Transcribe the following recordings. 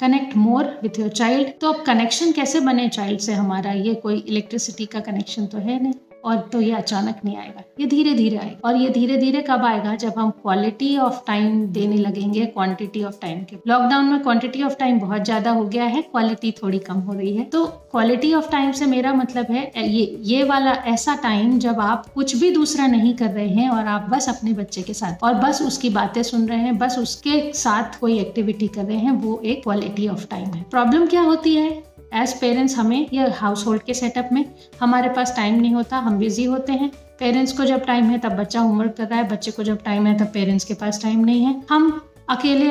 Connect more with your child तो अब connection कैसे बने चाइल्ड से हमारा? ये कोई इलेक्ट्रिसिटी का कनेक्शन तो है नहीं। और तो ये अचानक नहीं आएगा। ये धीरे धीरे आएगा और ये धीरे धीरे कब आएगा? जब हम क्वालिटी ऑफ़ टाइम देने लगेंगे क्वांटिटी ऑफ़ टाइम के। लॉकडाउन में क्वांटिटी ऑफ़ टाइम बहुत ज़्यादा हो गया है क्वालिटी थोड़ी कम हो रही है। तो क्वालिटी ऑफ़ टाइम से मेरा मतलब है ये ये वाला ऐसा टाइम जब आप कुछ भी दूसरा नहीं कर रहे हैं और आप बस अपने बच्चे के साथ और बस उसकी बातें सुन रहे हैं, बस उसके साथ कोई एक्टिविटी कर रहे हैं, वो एक क्वालिटी ऑफ़ टाइम है। प्रॉब्लम क्या होती है? एज पेरेंट्स हमें या हाउस होल्ड के सेटअप में हमारे पास टाइम नहीं होता, हम बिज़ी होते हैं। पेरेंट्स को जब टाइम है तब बच्चा होमवर्क कर रहा है, बच्चे को जब टाइम है तब पेरेंट्स के पास टाइम नहीं है। हम अकेले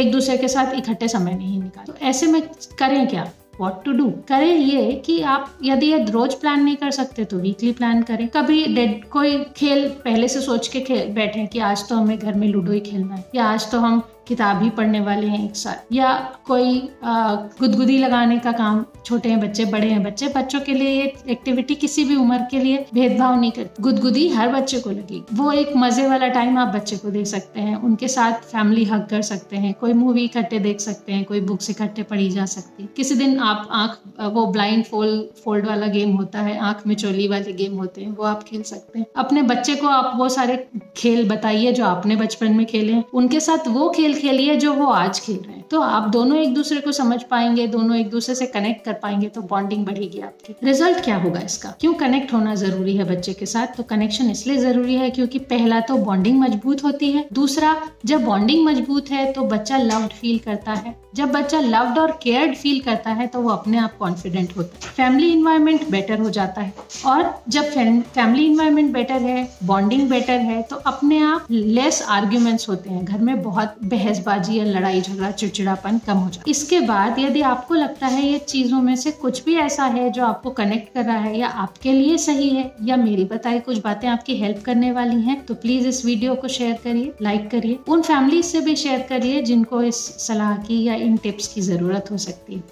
एक दूसरे के साथ इकट्ठे समय नहीं निकाल तो ऐसे में करें क्या? वॉट टू डू करें ये कि आप यदि ये रोज प्लान नहीं कर सकते तो वीकली प्लान करें। कभी डेड कोई खेल पहले से सोच के बैठे कि आज तो हमें घर में लूडो ही खेलना है, या आज तो हम किताब ही पढ़ने वाले हैं एक साथ। या कोई गुदगुदी लगाने का काम, छोटे हैं बच्चे, बड़े हैं बच्चे, बच्चों के लिए ये एक्टिविटी किसी भी उम्र के लिए भेदभाव नहीं करती। गुदगुदी हर बच्चे को लगेगी। वो एक मज़े वाला टाइम आप बच्चे को दे सकते हैं, उनके साथ फैमिली हक कर सकते हैं, कोई मूवी इकट्ठे देख सकते हैं, कोई बुक्स इकट्ठे पढ़ी जा सकती है। किसी दिन आप आँख, वो ब्लाइंड फोल्ड फोल्ड वाला गेम होता है, आँख में चोली वाले गेम होते हैं, वो आप खेल सकते हैं। अपने बच्चे को आप वो सारे खेल बताइए जो आपने बचपन में खेले हैं। उनके साथ वो खेल खेलिए जो वो आज खेल रहे हैं। तो आप दोनों एक दूसरे को समझ पाएँगे, दोनों एक दूसरे से कनेक्ट कर पाएँगे तो बॉन्डिंग बढ़ेगी आपकी। रिज़ल्ट क्या होगा इसका? क्यों कनेक्ट होना ज़रूरी है बच्चे के साथ? तो कनेक्शन इसलिए ज़रूरी है क्योंकि पहला तो बॉन्डिंग मज़बूत होती है, दूसरा जब बॉन्डिंग मज़बूत है तो बच्चा लव्ड फील करता है। जब बच्चा लव्ड और केयर्ड फील करता है तो वो अपने आप कॉन्फिडेंट होता है। फैमिली इन्वायरमेंट बेटर हो जाता है। और जब फैमिली इन्वायरमेंट बेटर है बॉन्डिंग बेटर है तो अपने आप लेस आर्ग्यूमेंट्स होते हैं। घर में बहुत बहसबाजी या लड़ाई झगड़ा चिड़चिड़ापन कम हो है। इसके बाद यदि आपको लगता है ये चीज़ों में से कुछ भी ऐसा है जो आपको कनेक्ट कर रहा है या आपके लिए सही है या मेरी बताई कुछ बातें आपकी हेल्प करने वाली हैं तो प्लीज़ इस वीडियो को शेयर करिए लाइक करिए। उन फैमिली से भी शेयर करिए जिनको इस सलाह की या इन टिप्स की ज़रूरत हो सकती है।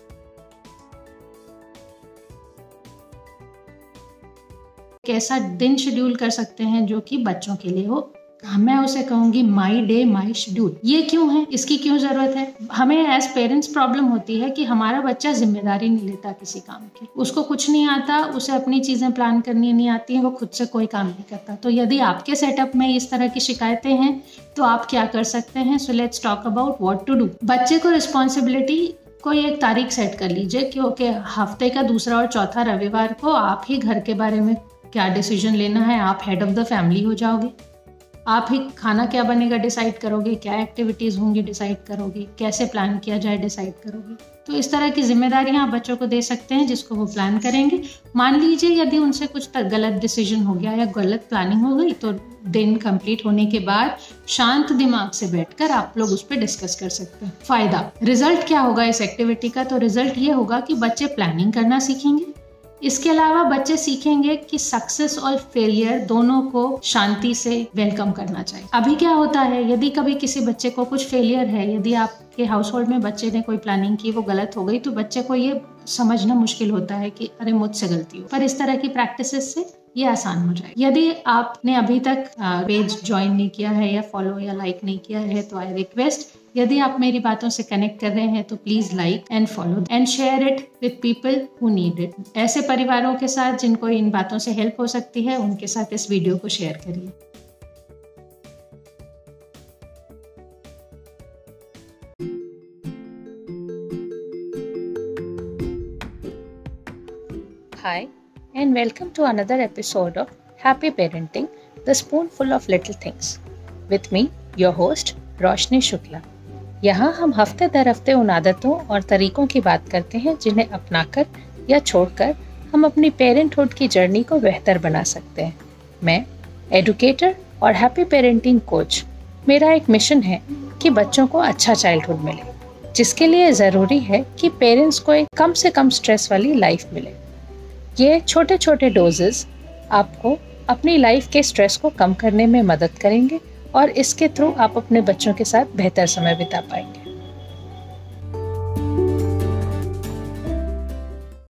कैसा दिन शेड्यूल कर सकते हैं जो कि बच्चों के लिए हाँ, मैं उसे कहूँगी माई डे माई शेड्यूल ये क्यों है? इसकी क्यों ज़रूरत है? हमें एज पेरेंट्स प्रॉब्लम होती है कि हमारा बच्चा ज़िम्मेदारी नहीं लेता किसी काम की। उसको कुछ नहीं आता, उसे अपनी चीज़ें प्लान करनी नहीं आती हैं, वो खुद से कोई काम नहीं करता। तो यदि आपके सेटअप में इस तरह की शिकायतें हैं तो आप क्या कर सकते हैं? So let's talk about what to do बच्चे को रिस्पॉन्सिबिलिटी कोई एक तारीख सेट कर लीजिए, क्योंकि हफ़्ते का दूसरा और चौथा रविवार को आप ही घर के बारे में क्या डिसीज़न लेना है? आप हेड ऑफ़ द फैमिली हो जाओगे। आप ही खाना क्या बनेगा डिसाइड करोगे, क्या एक्टिविटीज़ होंगी डिसाइड करोगे, कैसे प्लान किया जाए डिसाइड करोगे। तो इस तरह की जिम्मेदारियाँ आप बच्चों को दे सकते हैं, जिसको वो प्लान करेंगे। मान लीजिए यदि उनसे कुछ गलत डिसीज़न हो गया या गलत प्लानिंग हो गई तो दिन कंप्लीट होने के बाद शांत दिमाग से बैठकर आप लोग उस पर डिस्कस कर सकते हैं। फ़ायदा रिज़ल्ट क्या होगा इस एक्टिविटी का? तो रिज़ल्ट ये होगा कि बच्चे प्लानिंग करना सीखेंगे। इसके अलावा बच्चे सीखेंगे कि सक्सेस और फेलियर दोनों को शांति से वेलकम करना चाहिए। अभी क्या होता है, यदि कभी किसी बच्चे को कुछ फेलियर है, यदि आपके हाउस होल्ड में बच्चे ने कोई प्लानिंग की, वो गलत हो गई तो बच्चे को ये समझना मुश्किल होता है कि, अरे, मुझसे गलती हो। पर इस तरह की प्रैक्टिस से ये आसान हो जाए। यदि आपने अभी तक पेज ज्वाइन नहीं किया है या फॉलो या लाइक नहीं किया है तो आई रिक्वेस्ट यदि आप मेरी बातों से कनेक्ट कर रहे हैं तो please like and follow and share it with people who need it ऐसे परिवारों के साथ जिनको इन बातों से हेल्प हो सकती है उनके साथ इस वीडियो को शेयर करिए Hi, and welcome to another episode of Happy Parenting The Spoonful of Little Things. With me, your host, Roshni Shukla. यहाँ हम हफ़्ते दर हफ़्ते उन आदतों और तरीकों की बात करते हैं, जिन्हें अपनाकर या छोड़कर हम अपनी पेरेंटहुड की जर्नी को बेहतर बना सकते हैं। मैं एडुकेटर और हैप्पी पेरेंटिंग कोच मेरा एक मिशन है कि बच्चों को अच्छा चाइल्डहुड मिले, जिसके लिए ज़रूरी है कि पेरेंट्स को एक कम से कम स्ट्रेस वाली लाइफ मिले। ये छोटे छोटे डोजेस आपको अपनी लाइफ के स्ट्रेस को कम करने में मदद करेंगे और इसके थ्रू आप अपने बच्चों के साथ बेहतर समय बिता पाएँगे।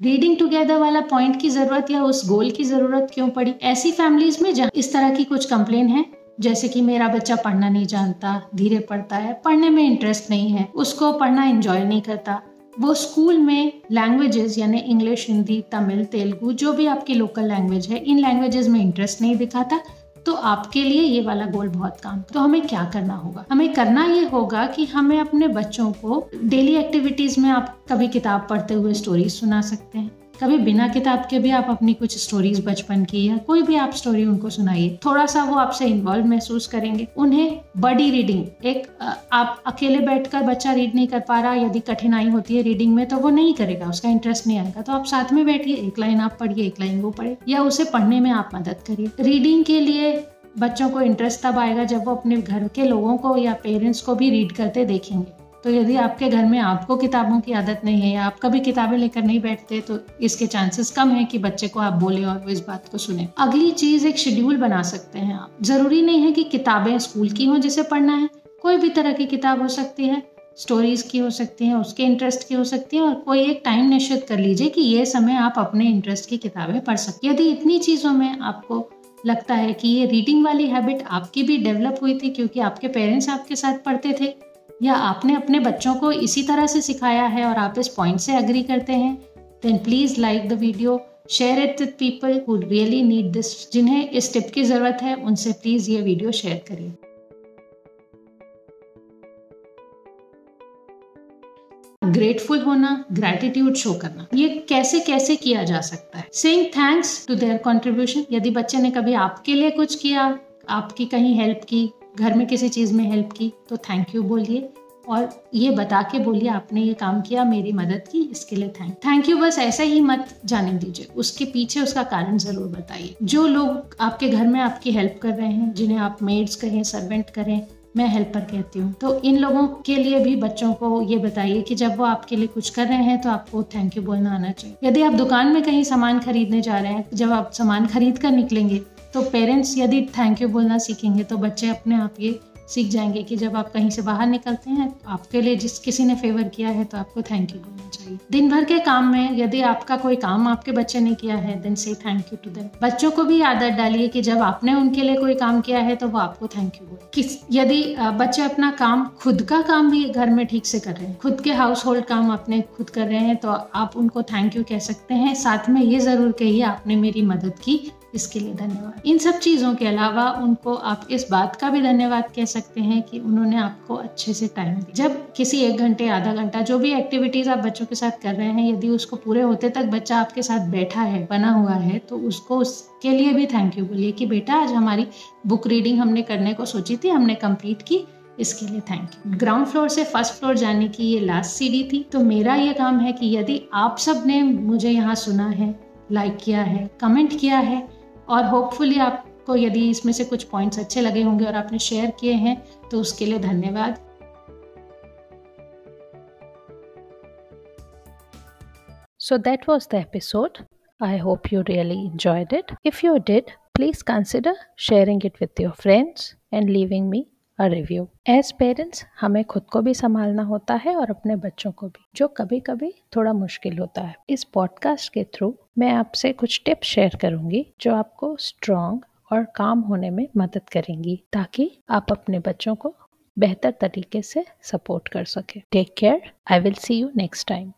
रीडिंग टुगेदर वाला पॉइंट की ज़रूरत या उस गोल की ज़रूरत क्यों पड़ी? ऐसी फैमिलीज़ में जहाँ इस तरह की कुछ कंप्लेन है, जैसे कि मेरा बच्चा पढ़ना नहीं जानता, धीरे पढ़ता है, पढ़ने में इंटरेस्ट नहीं है, उसको पढ़ना एंजॉय नहीं करता। वो स्कूल में लैंग्वेजेस यानी इंग्लिश हिंदी तमिल तेलुगु जो भी आपकी लोकल लैंग्वेज है, इन लैंग्वेजेस में इंटरेस्ट नहीं दिखाता। तो आपके लिए ये वाला गोल बहुत काम। तो हमें क्या करना होगा? हमें करना ये होगा कि हमें अपने बच्चों को डेली एक्टिविटीज़ में आप कभी किताब पढ़ते हुए स्टोरी सुना सकते हैं। कभी बिना किताब के भी आप अपनी कुछ स्टोरीज बचपन की या कोई भी आप स्टोरी उनको सुनाइए। थोड़ा सा वो आपसे इन्वॉल्व महसूस करेंगे। उन्हें बड़ी रीडिंग एक आप अकेले बैठकर बच्चा रीड नहीं कर पा रहा, यदि कठिनाई होती है रीडिंग में तो वो नहीं करेगा, उसका इंटरेस्ट नहीं आएगा। तो आप साथ में बैठिए, एक लाइन आप पढ़िए, एक लाइन वो पढ़े या उसे पढ़ने में आप मदद करिए। रीडिंग के लिए बच्चों को इंटरेस्ट तब आएगा जब वो अपने घर के लोगों को या पेरेंट्स को भी रीड करते देखेंगे। तो यदि आपके घर में आपको किताबों की आदत नहीं है आप कभी किताबें लेकर नहीं बैठते तो इसके चांसेस कम है कि बच्चे को आप बोले और वो इस बात को सुने। अगली चीज़, एक शेड्यूल बना सकते हैं आप। ज़रूरी नहीं है कि किताबें स्कूल की हो जिसे पढ़ना है। कोई भी तरह की किताब हो सकती है स्टोरीज की हो सकती है, उसके इंटरेस्ट की हो सकती है और कोई एक टाइम निश्चित कर लीजिए कि ये समय आप अपने इंटरेस्ट की किताबें पढ़ सकते यदि इतनी चीज़ों में आपको लगता है कि ये रीडिंग वाली हैबिट आपकी भी डेवलप हुई थी क्योंकि आपके पेरेंट्स आपके साथ पढ़ते थे या आपने अपने बच्चों को इसी तरह से सिखाया है और आप इस पॉइंट से अग्री करते हैं then please like the video share it with people who really need this जिन्हें इस टिप की ज़रूरत है, उनसे प्लीज़ ये वीडियो शेयर करिए। ग्रेटफुल होना ग्रेटिट्यूड शो करना, ये कैसे कैसे किया जा सकता है? Saying thanks to their contribution यदि बच्चे ने कभी आपके लिए कुछ किया, आपकी कहीं हेल्प की घर में किसी चीज़ में हेल्प की तो थैंक यू बोलिए। और ये बता के बोलिए, आपने ये काम किया, मेरी मदद की, इसके लिए थैंक थैंक यू बस ऐसा ही मत जाने दीजिए। उसके पीछे उसका कारण ज़रूर बताइए। जो लोग आपके घर में आपकी हेल्प कर रहे हैं, जिन्हें आप मेड्स कहें सर्वेंट करें, मैं हेल्पर कहती हूँ। तो इन लोगों के लिए भी बच्चों को ये बताइए कि जब वो आपके लिए कुछ कर रहे हैं तो आपको थैंक यू बोलना आना चाहिए। यदि आप दुकान में कहीं सामान खरीदने जा रहे हैं, जब आप सामान खरीद कर निकलेंगे तो पेरेंट्स यदि थैंक यू बोलना सीखेंगे तो बच्चे अपने आप ये सीख जाएँगे कि जब आप कहीं से बाहर निकलते हैं तो आपके लिए जिस किसी ने फेवर किया है तो आपको थैंक यू बोलना चाहिए। दिन भर के काम में यदि आपका कोई काम आपके बच्चे ने किया है देन से थैंक यू टू देम बच्चों को भी आदत डालिए कि जब आपने उनके लिए कोई काम किया है तो वो आपको थैंक यू बोले। किस, यदि बच्चे अपना काम खुद का काम भी घर में ठीक से कर रहे हैं, खुद के हाउस होल्ड काम अपने खुद कर रहे हैं तो आप उनको थैंक यू कह सकते हैं। साथ में ये ज़रूर कहिए, आपने मेरी मदद की। इसके लिए धन्यवाद। इन सब चीज़ों के अलावा उनको आप इस बात का भी धन्यवाद कह सकते हैं कि उन्होंने आपको अच्छे से टाइम दिया। जब किसी एक घंटे, आधा घंटा, जो भी एक्टिविटीज़ आप बच्चों के साथ कर रहे हैं, यदि उसको पूरे होते तक बच्चा आपके साथ बैठा है, बना हुआ है तो उसको उसके लिए भी थैंक यू बोलिए कि बेटा आज हमारी बुक रीडिंग हमने करने को सोची थी, हमने कंप्लीट की, इसके लिए थैंक यू ग्राउंड फ्लोर से फ़र्स्ट फ्लोर जाने की ये लास्ट सीढ़ी थी तो मेरा ये काम है कि यदि आप सबने मुझे यहाँ सुना है लाइक किया है कमेंट किया है और होपफुली आपको यदि इसमें से कुछ पॉइंट्स अच्छे लगे होंगे और आपने शेयर किए हैं तो उसके लिए धन्यवाद। So that was the episode I hope you really enjoyed it if you did please consider sharing it with your friends and living me a review as parents हमें खुद को भी संभालना होता है और अपने बच्चों को भी, जो कभी कभी थोड़ा मुश्किल होता है। इस पॉडकास्ट के थ्रू मैं आपसे कुछ टिप्स शेयर करूँगी, जो आपको स्ट्रॉन्ग और काम होने में मदद करेंगी, ताकि आप अपने बच्चों को बेहतर तरीके से सपोर्ट कर सके। Take care I will see you next time